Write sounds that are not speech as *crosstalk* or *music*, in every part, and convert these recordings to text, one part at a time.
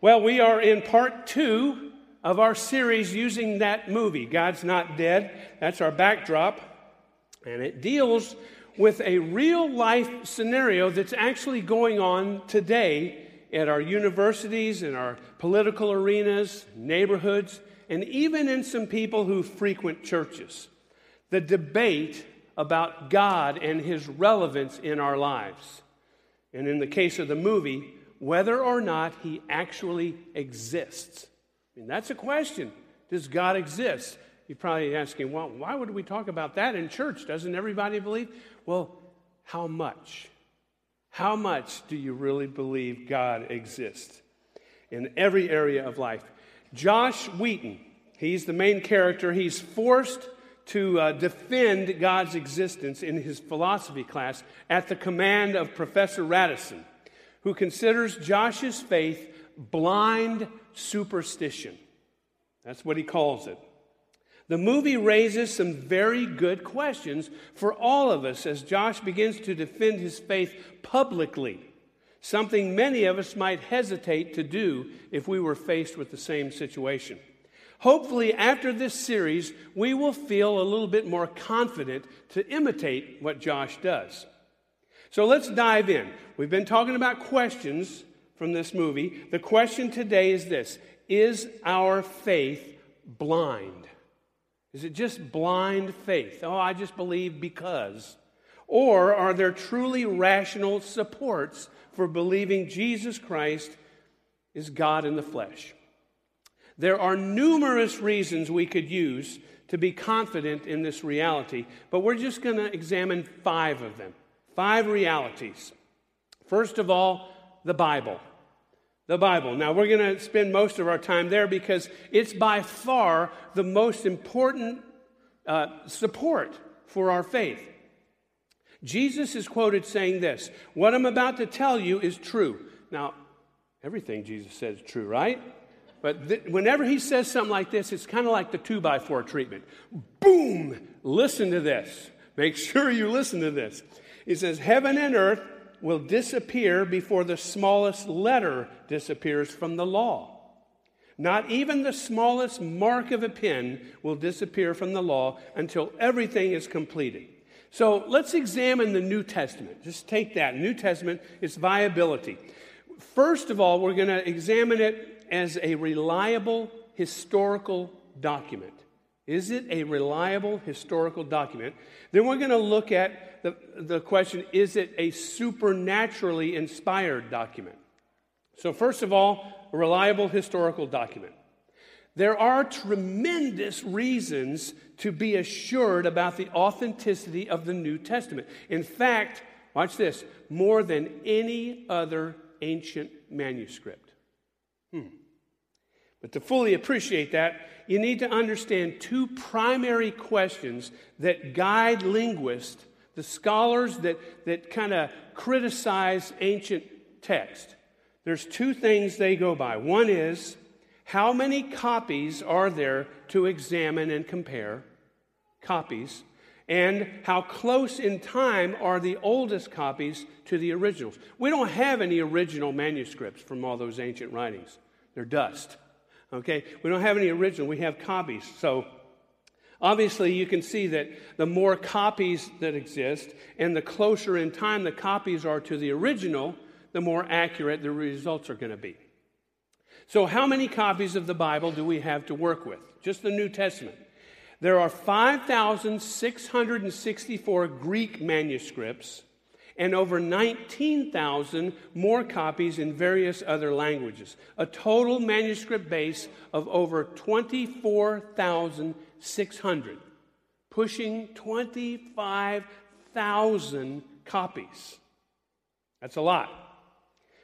Well, we are in part two of our series using that movie, God's Not Dead. That's our backdrop. And it deals with a real life scenario that's actually going on today at our universities, in our political arenas, neighborhoods, and even in some people who frequent churches. The debate about God and his relevance in our lives. And in the case of the movie, whether or not he actually exists. I mean, that's a question. Does God exist? You're probably asking, well, why would we talk about that in church? Doesn't everybody believe? Well, how much? How much do you really believe God exists in every area of life? Josh Wheaton, he's the main character. He's forced to uh, defend God's existence in his philosophy class at the command of Professor Radisson who considers Josh's faith blind superstition. That's what he calls it. The movie raises some very good questions for all of us as Josh begins to defend his faith publicly, something many of us might hesitate to do if we were faced with the same situation. Hopefully, after this series, we will feel a little bit more confident to imitate what Josh does. So let's dive in. We've been talking about questions from this movie. The question today is this Is our faith blind? Is it just blind faith? Oh, I just believe because. Or are there truly rational supports for believing Jesus Christ is God in the flesh? There are numerous reasons we could use to be confident in this reality, but we're just going to examine five of them. Five realities. First of all, the Bible. The Bible. Now, we're going to spend most of our time there because it's by far the most important uh, support for our faith. Jesus is quoted saying this What I'm about to tell you is true. Now, everything Jesus says is true, right? But th- whenever he says something like this, it's kind of like the two by four treatment. Boom! Listen to this. Make sure you listen to this. He says, Heaven and earth will disappear before the smallest letter disappears from the law. Not even the smallest mark of a pen will disappear from the law until everything is completed. So let's examine the New Testament. Just take that. New Testament, its viability. First of all, we're going to examine it as a reliable historical document. Is it a reliable historical document? Then we're going to look at the, the question is it a supernaturally inspired document? So, first of all, a reliable historical document. There are tremendous reasons to be assured about the authenticity of the New Testament. In fact, watch this more than any other ancient manuscript. Hmm. But to fully appreciate that, you need to understand two primary questions that guide linguists the scholars that, that kind of criticize ancient text, there's two things they go by. One is, how many copies are there to examine and compare? Copies. And how close in time are the oldest copies to the originals? We don't have any original manuscripts from all those ancient writings, they're dust. Okay? We don't have any original, we have copies. So, Obviously, you can see that the more copies that exist and the closer in time the copies are to the original, the more accurate the results are going to be. So, how many copies of the Bible do we have to work with? Just the New Testament. There are 5,664 Greek manuscripts and over 19,000 more copies in various other languages. A total manuscript base of over 24,000 600, pushing 25,000 copies. That's a lot.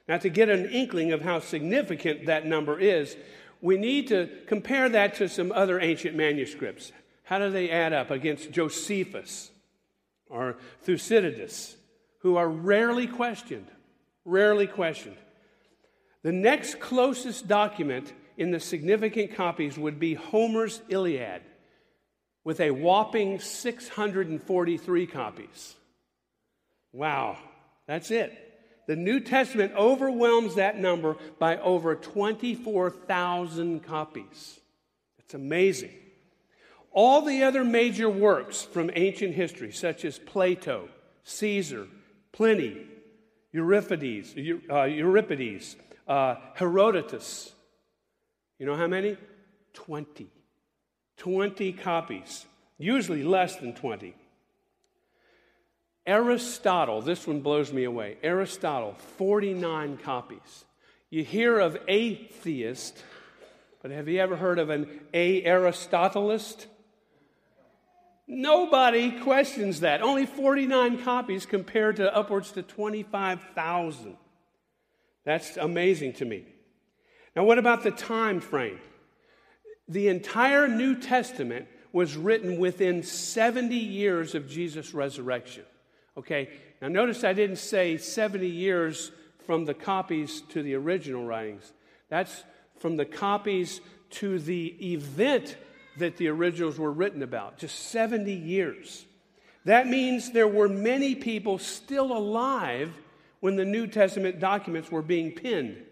Now, to get an inkling of how significant that number is, we need to compare that to some other ancient manuscripts. How do they add up against Josephus or Thucydides, who are rarely questioned? Rarely questioned. The next closest document in the significant copies would be Homer's Iliad with a whopping 643 copies. Wow, that's it. The New Testament overwhelms that number by over 24,000 copies. It's amazing. All the other major works from ancient history, such as Plato, Caesar, Pliny, Euripides, uh, Euripides uh, Herodotus, you know how many? 20. 20 copies, usually less than 20. Aristotle, this one blows me away. Aristotle, 49 copies. You hear of atheist, but have you ever heard of an a Aristotelist? Nobody questions that. Only 49 copies compared to upwards to 25,000. That's amazing to me. Now, what about the time frame? The entire New Testament was written within 70 years of Jesus' resurrection. Okay, now notice I didn't say 70 years from the copies to the original writings. That's from the copies to the event that the originals were written about, just 70 years. That means there were many people still alive when the New Testament documents were being penned.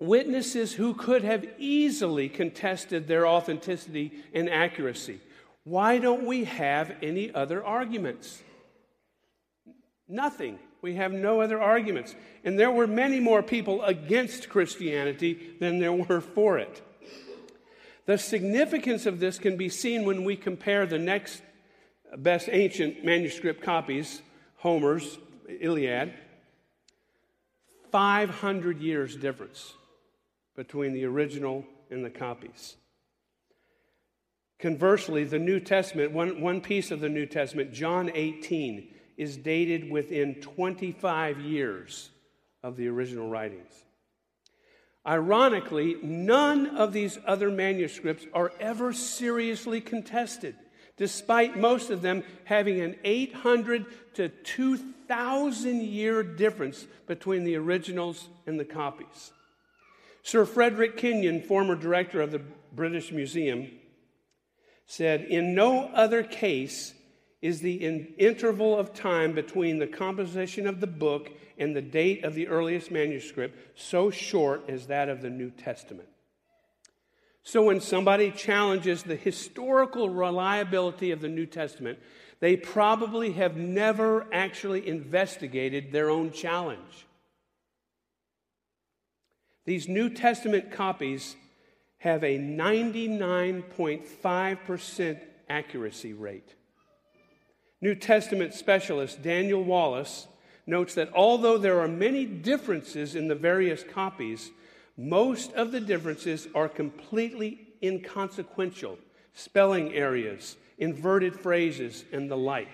Witnesses who could have easily contested their authenticity and accuracy. Why don't we have any other arguments? Nothing. We have no other arguments. And there were many more people against Christianity than there were for it. The significance of this can be seen when we compare the next best ancient manuscript copies, Homer's Iliad, 500 years difference between the original and the copies. Conversely, the New Testament, one, one piece of the New Testament, John 18, is dated within 25 years of the original writings. Ironically, none of these other manuscripts are ever seriously contested, despite most of them having an 800 to 2,000 year difference between the originals and the copies. Sir Frederick Kenyon, former director of the British Museum, said In no other case is the in- interval of time between the composition of the book and the date of the earliest manuscript so short as that of the New Testament. So when somebody challenges the historical reliability of the New Testament, they probably have never actually investigated their own challenge. These New Testament copies have a 99.5% accuracy rate. New Testament specialist Daniel Wallace notes that although there are many differences in the various copies, most of the differences are completely inconsequential spelling areas, inverted phrases, and the like.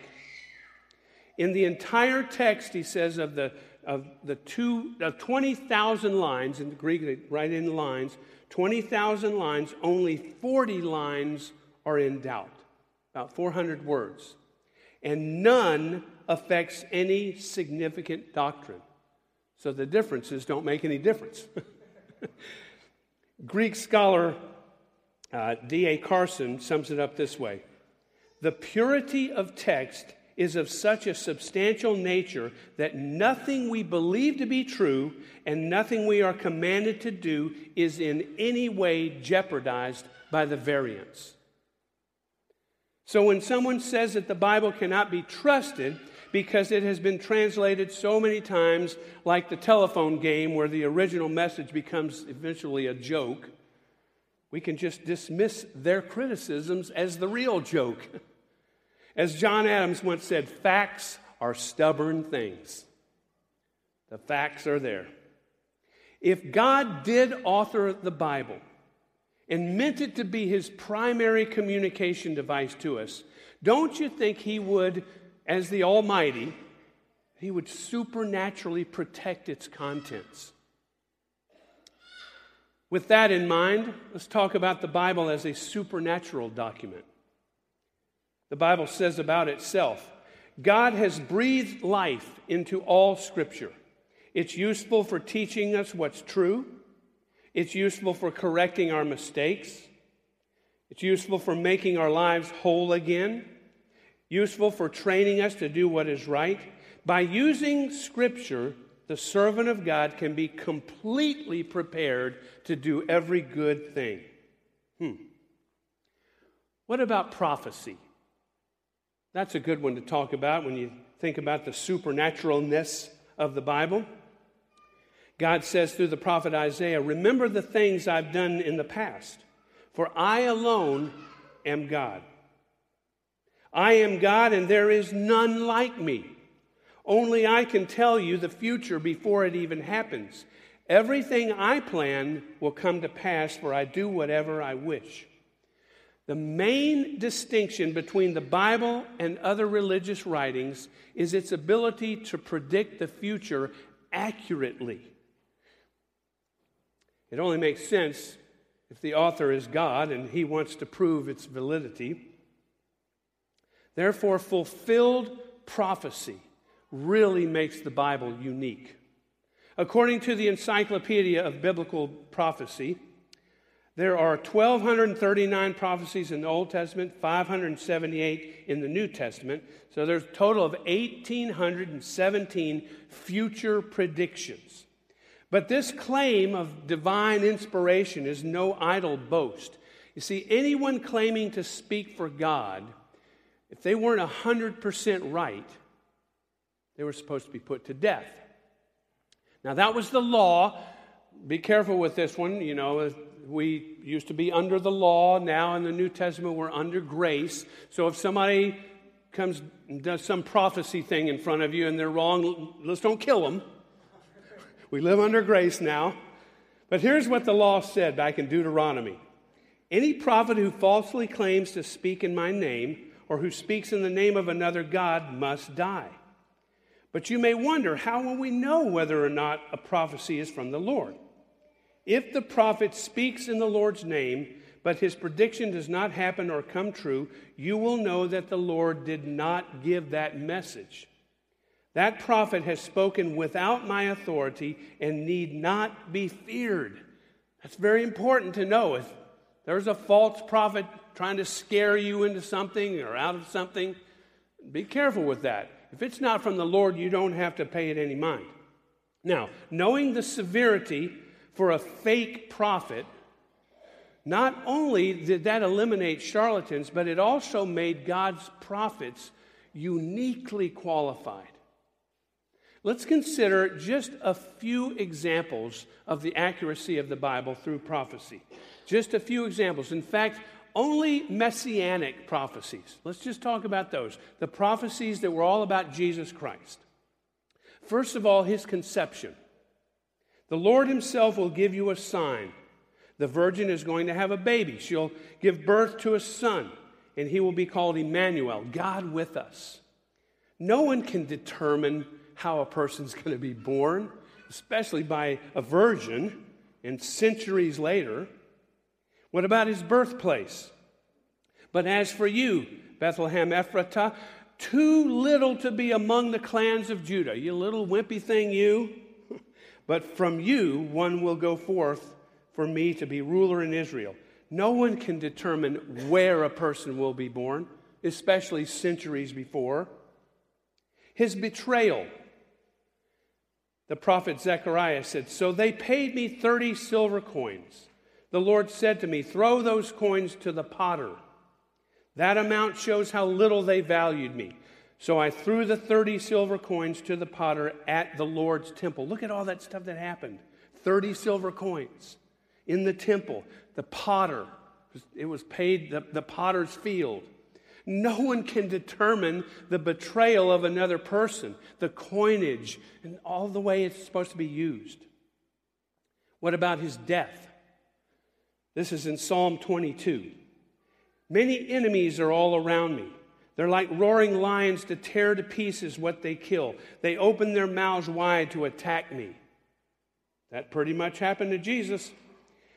In the entire text, he says, of the, of the two, of 20,000 lines, in the Greek, write in lines, 20,000 lines, only 40 lines are in doubt, about 400 words and none affects any significant doctrine. So the differences don't make any difference. *laughs* Greek scholar uh, D.A. Carson sums it up this way The purity of text is of such a substantial nature that nothing we believe to be true and nothing we are commanded to do is in any way jeopardized by the variance. So when someone says that the Bible cannot be trusted because it has been translated so many times, like the telephone game where the original message becomes eventually a joke, we can just dismiss their criticisms as the real joke. *laughs* As John Adams once said, facts are stubborn things. The facts are there. If God did author the Bible, and meant it to be his primary communication device to us, don't you think he would, as the Almighty, he would supernaturally protect its contents? With that in mind, let's talk about the Bible as a supernatural document. The Bible says about itself God has breathed life into all Scripture. It's useful for teaching us what's true it's useful for correcting our mistakes. It's useful for making our lives whole again. Useful for training us to do what is right. By using Scripture, the servant of God can be completely prepared to do every good thing. Hmm. What about prophecy? That's a good one to talk about when you think about the supernaturalness of the Bible. God says through the prophet Isaiah, Remember the things I've done in the past, for I alone am God. I am God, and there is none like me. Only I can tell you the future before it even happens. Everything I plan will come to pass, for I do whatever I wish. The main distinction between the Bible and other religious writings is its ability to predict the future accurately. It only makes sense if the author is God and he wants to prove its validity. Therefore, fulfilled prophecy really makes the Bible unique. According to the Encyclopedia of Biblical Prophecy, there are 1,239 prophecies in the Old Testament, 578 in the New Testament. So there's a total of 1,817 future predictions. But this claim of divine inspiration is no idle boast. You see, anyone claiming to speak for God, if they weren't 100% right, they were supposed to be put to death. Now, that was the law. Be careful with this one. You know, we used to be under the law. Now, in the New Testament, we're under grace. So, if somebody comes does some prophecy thing in front of you and they're wrong, let's don't kill them. We live under grace now. But here's what the law said back in Deuteronomy Any prophet who falsely claims to speak in my name or who speaks in the name of another God must die. But you may wonder how will we know whether or not a prophecy is from the Lord? If the prophet speaks in the Lord's name, but his prediction does not happen or come true, you will know that the Lord did not give that message. That prophet has spoken without my authority and need not be feared. That's very important to know. If there's a false prophet trying to scare you into something or out of something, be careful with that. If it's not from the Lord, you don't have to pay it any mind. Now, knowing the severity for a fake prophet, not only did that eliminate charlatans, but it also made God's prophets uniquely qualified. Let's consider just a few examples of the accuracy of the Bible through prophecy. Just a few examples. In fact, only messianic prophecies. Let's just talk about those. The prophecies that were all about Jesus Christ. First of all, his conception. The Lord himself will give you a sign. The virgin is going to have a baby. She'll give birth to a son, and he will be called Emmanuel, God with us. No one can determine how a person's *laughs* going to be born, especially by a virgin and centuries later. What about his birthplace? But as for you, Bethlehem Ephratah, too little to be among the clans of Judah. You little wimpy thing, you. But from you one will go forth for me to be ruler in Israel. No one can determine where a person will be born, especially centuries before. His betrayal. The prophet Zechariah said, So they paid me 30 silver coins. The Lord said to me, Throw those coins to the potter. That amount shows how little they valued me. So I threw the 30 silver coins to the potter at the Lord's temple. Look at all that stuff that happened 30 silver coins in the temple. The potter, it was paid the, the potter's field. No one can determine the betrayal of another person, the coinage, and all the way it's supposed to be used. What about his death? This is in Psalm 22. Many enemies are all around me. They're like roaring lions to tear to pieces what they kill. They open their mouths wide to attack me. That pretty much happened to Jesus.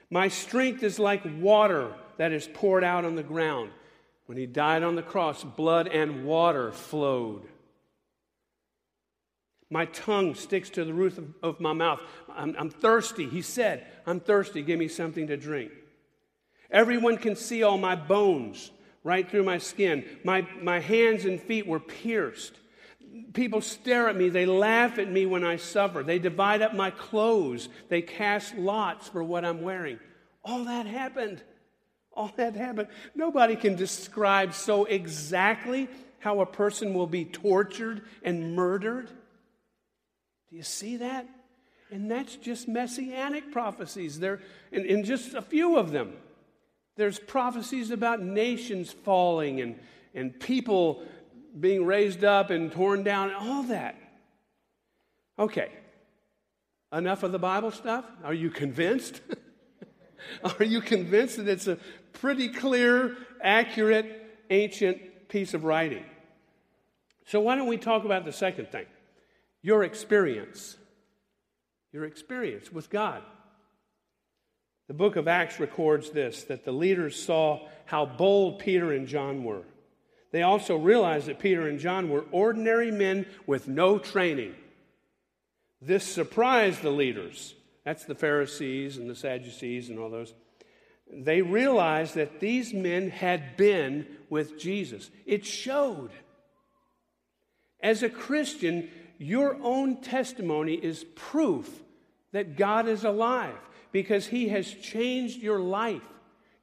My strength is like water that is poured out on the ground. When he died on the cross, blood and water flowed. My tongue sticks to the roof of, of my mouth. I'm, I'm thirsty. He said, I'm thirsty. Give me something to drink. Everyone can see all my bones right through my skin. My, my hands and feet were pierced. People stare at me. They laugh at me when I suffer. They divide up my clothes. They cast lots for what I'm wearing. All that happened. All that happened. Nobody can describe so exactly how a person will be tortured and murdered. Do you see that? And that's just messianic prophecies. There, in, in just a few of them, there's prophecies about nations falling and, and people being raised up and torn down, and all that. Okay, enough of the Bible stuff? Are you convinced? *laughs* Are you convinced that it's a pretty clear, accurate, ancient piece of writing? So, why don't we talk about the second thing? Your experience. Your experience with God. The book of Acts records this that the leaders saw how bold Peter and John were. They also realized that Peter and John were ordinary men with no training. This surprised the leaders. That's the Pharisees and the Sadducees and all those. They realized that these men had been with Jesus. It showed. As a Christian, your own testimony is proof that God is alive because He has changed your life,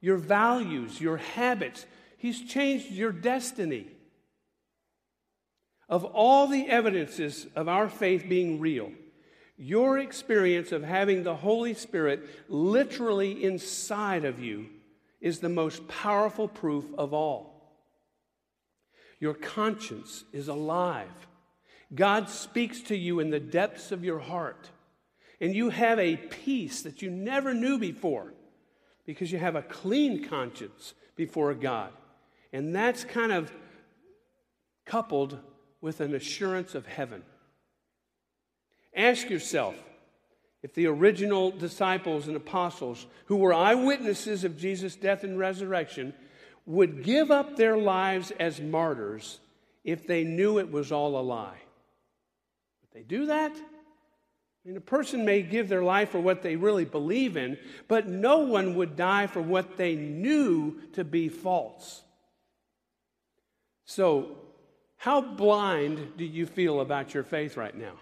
your values, your habits. He's changed your destiny. Of all the evidences of our faith being real, your experience of having the Holy Spirit literally inside of you is the most powerful proof of all. Your conscience is alive. God speaks to you in the depths of your heart. And you have a peace that you never knew before because you have a clean conscience before God. And that's kind of coupled with an assurance of heaven. Ask yourself if the original disciples and apostles, who were eyewitnesses of Jesus' death and resurrection, would give up their lives as martyrs if they knew it was all a lie. Would they do that? Mean, a person may give their life for what they really believe in, but no one would die for what they knew to be false. So, how blind do you feel about your faith right now?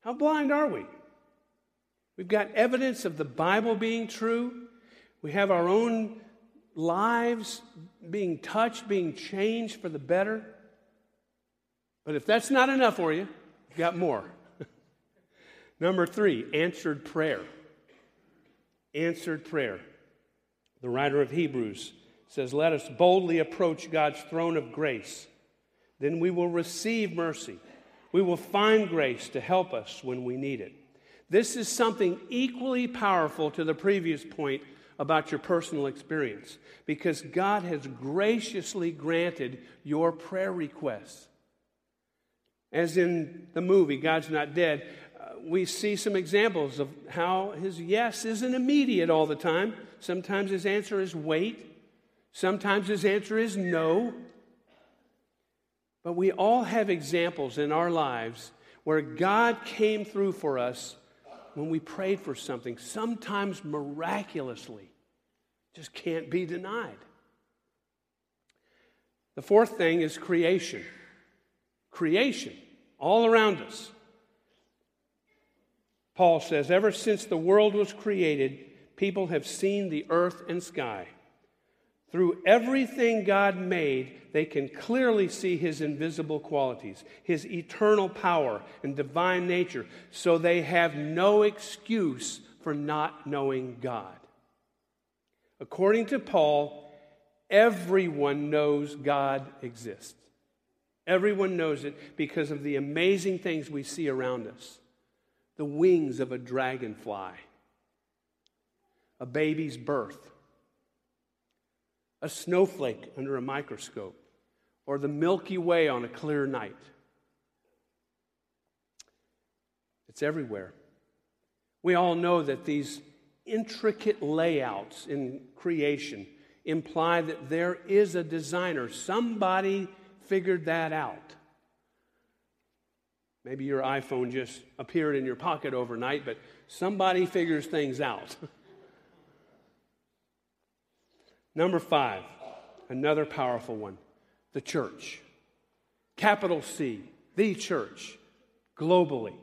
How blind are we? We've got evidence of the Bible being true. We have our own lives being touched, being changed for the better. But if that's not enough for you, you've got more. Number three, answered prayer. Answered prayer. The writer of Hebrews says, Let us boldly approach God's throne of grace. Then we will receive mercy. We will find grace to help us when we need it. This is something equally powerful to the previous point about your personal experience because God has graciously granted your prayer requests. As in the movie, God's Not Dead, we see some examples of how his yes isn't immediate all the time. Sometimes his answer is wait. Sometimes his answer is no. But we all have examples in our lives where God came through for us when we prayed for something, sometimes miraculously. Just can't be denied. The fourth thing is creation. Creation, all around us. Paul says, Ever since the world was created, people have seen the earth and sky. Through everything God made, they can clearly see his invisible qualities, his eternal power and divine nature, so they have no excuse for not knowing God. According to Paul, everyone knows God exists. Everyone knows it because of the amazing things we see around us the wings of a dragonfly, a baby's birth a snowflake under a microscope, or the Milky Way on a clear night. It's everywhere. We all know that these intricate layouts in creation imply that there is a designer. Somebody figured that out. Maybe your iPhone just appeared in your pocket overnight, but somebody figures things out. *laughs* Number five, another powerful one the church. Capital C, the church globally.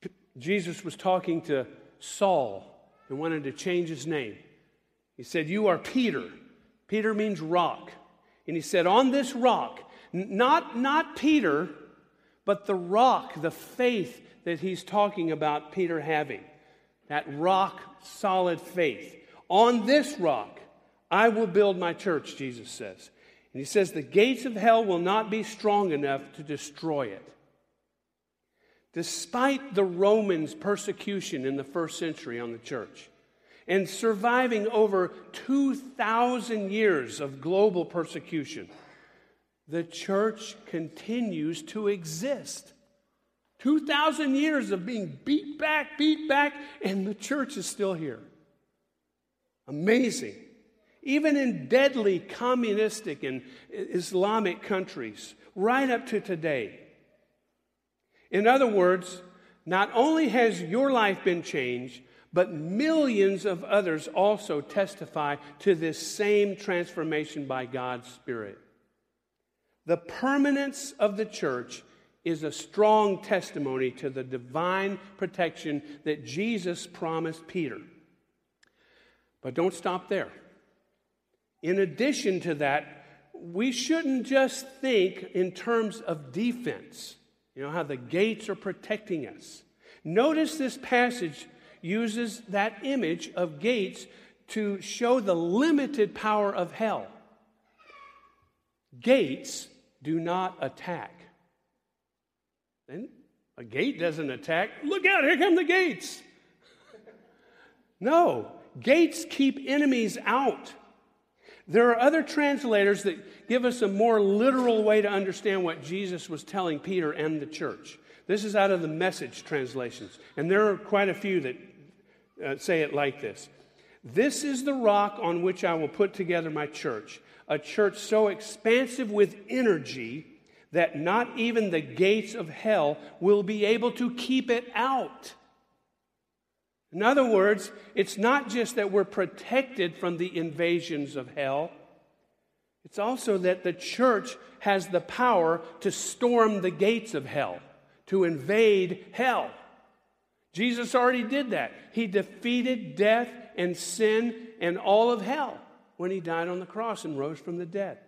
P- Jesus was talking to Saul and wanted to change his name. He said, You are Peter. Peter means rock. And he said, On this rock, not, not Peter, but the rock, the faith that he's talking about Peter having, that rock solid faith. On this rock, I will build my church, Jesus says. And he says, The gates of hell will not be strong enough to destroy it. Despite the Romans' persecution in the first century on the church, and surviving over 2,000 years of global persecution, the church continues to exist. 2,000 years of being beat back, beat back, and the church is still here. Amazing. Even in deadly communistic and Islamic countries, right up to today. In other words, not only has your life been changed, but millions of others also testify to this same transformation by God's Spirit. The permanence of the church is a strong testimony to the divine protection that Jesus promised Peter. But don't stop there. In addition to that, we shouldn't just think in terms of defense, you know, how the gates are protecting us. Notice this passage uses that image of gates to show the limited power of hell. Gates do not attack. Then a gate doesn't attack. Look out, here come the gates. no, gates keep enemies out. There are other translators that give us a more literal way to understand what Jesus was telling Peter and the church. This is out of the message translations, and there are quite a few that uh, say it like this This is the rock on which I will put together my church, a church so expansive with energy that not even the gates of hell will be able to keep it out. In other words, it's not just that we're protected from the invasions of hell, it's also that the church has the power to storm the gates of hell, to invade hell. Jesus already did that. He defeated death and sin and all of hell when he died on the cross and rose from the dead.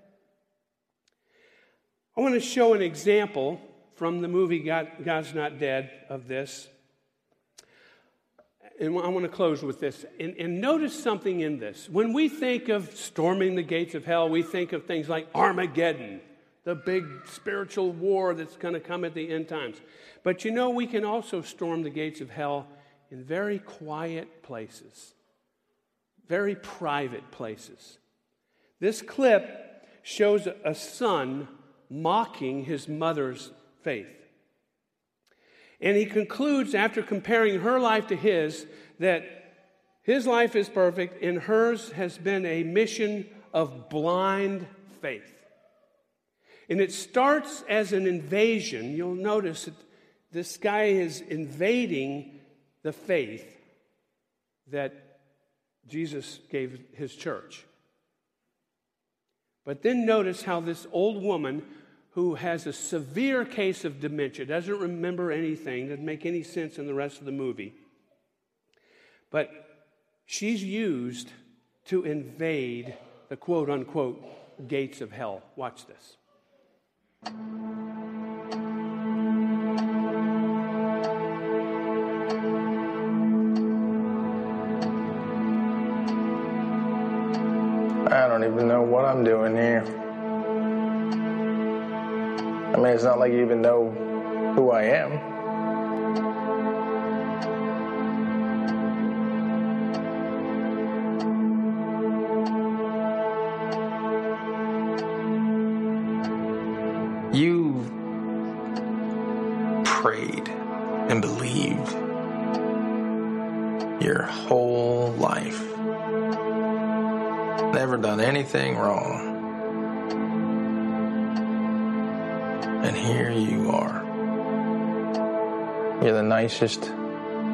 I want to show an example from the movie God, God's Not Dead of this. And I want to close with this. And, and, notice something in this. When we think of storming the gates of hell, we think of things like Armageddon, the big spiritual war that's going to come at the end times. But you know, we can also storm the gates of hell in very quiet places, very private places. This clip shows a son mocking his mother's faith. And he concludes, after comparing her life to his, that his life is perfect and hers has been a mission of blind faith. And it starts as an invasion. You'll notice that this guy is invading the faith that Jesus gave his church. But then notice how this old woman who has a severe case of dementia, doesn't remember anything, doesn't make any sense in the rest of the movie, but she's used to invade the quote unquote gates of hell. Watch this. I don't even know what I'm doing here. I mean, it's not like you even know who I am. Anything wrong. And here you are. You're the nicest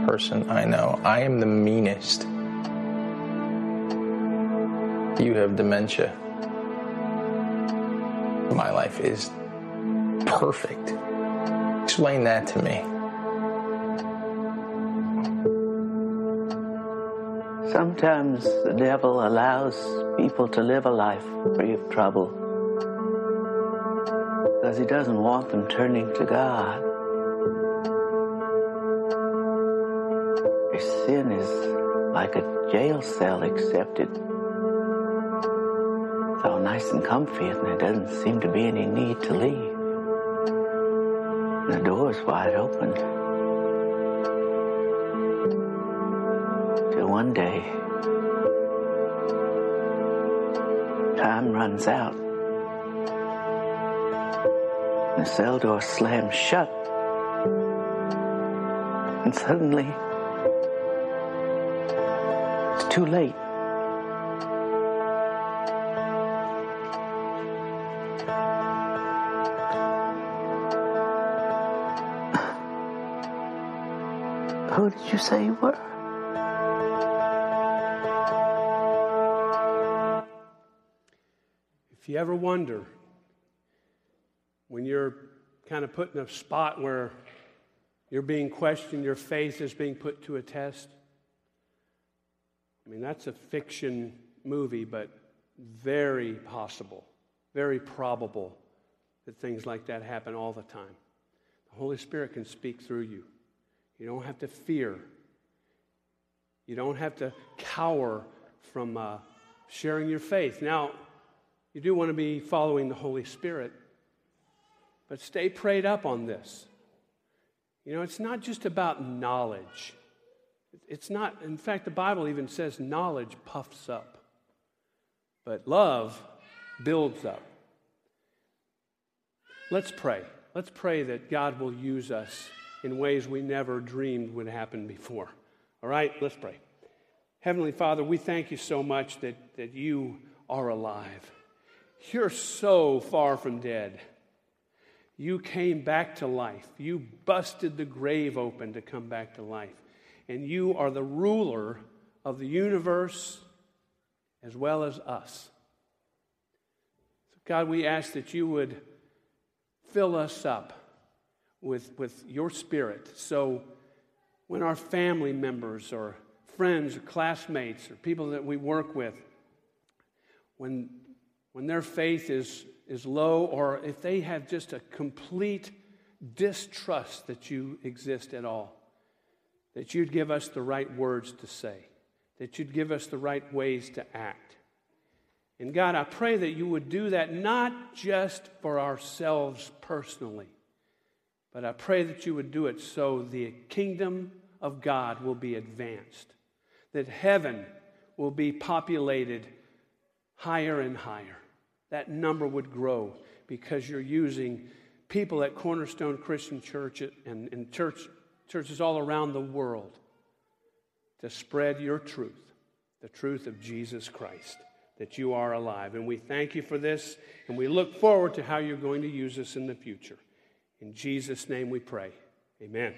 person I know. I am the meanest. You have dementia. My life is perfect. Explain that to me. Sometimes the devil allows people to live a life free of trouble because he doesn't want them turning to God. Their sin is like a jail cell, except it's all nice and comfy, and there doesn't seem to be any need to leave. The door's wide open. One day, time runs out. The cell door slams shut. And suddenly, it's too late. *sighs* Who did you say you were? You ever wonder when you're kind of put in a spot where you're being questioned, your faith is being put to a test, I mean, that's a fiction movie, but very possible, very probable that things like that happen all the time. The Holy Spirit can speak through you. You don't have to fear. You don't have to cower from uh, sharing your faith. Now, you do want to be following the Holy Spirit, but stay prayed up on this. You know, it's not just about knowledge. It's not, in fact, the Bible even says knowledge puffs up, but love builds up. Let's pray. Let's pray that God will use us in ways we never dreamed would happen before. All right, let's pray. Heavenly Father, we thank you so much that, that you are alive. You're so far from dead. You came back to life. You busted the grave open to come back to life. And you are the ruler of the universe as well as us. So, God, we ask that you would fill us up with, with your spirit. So when our family members or friends or classmates or people that we work with, when, when their faith is, is low or if they have just a complete distrust that you exist at all, that you'd give us the right words to say, that you'd give us the right ways to act. And God, I pray that you would do that not just for ourselves personally, but I pray that you would do it so the kingdom of God will be advanced, that heaven will be populated higher and higher. That number would grow because you're using people at Cornerstone Christian Church and, and church, churches all around the world to spread your truth, the truth of Jesus Christ, that you are alive. And we thank you for this, and we look forward to how you're going to use us in the future. In Jesus' name we pray. Amen.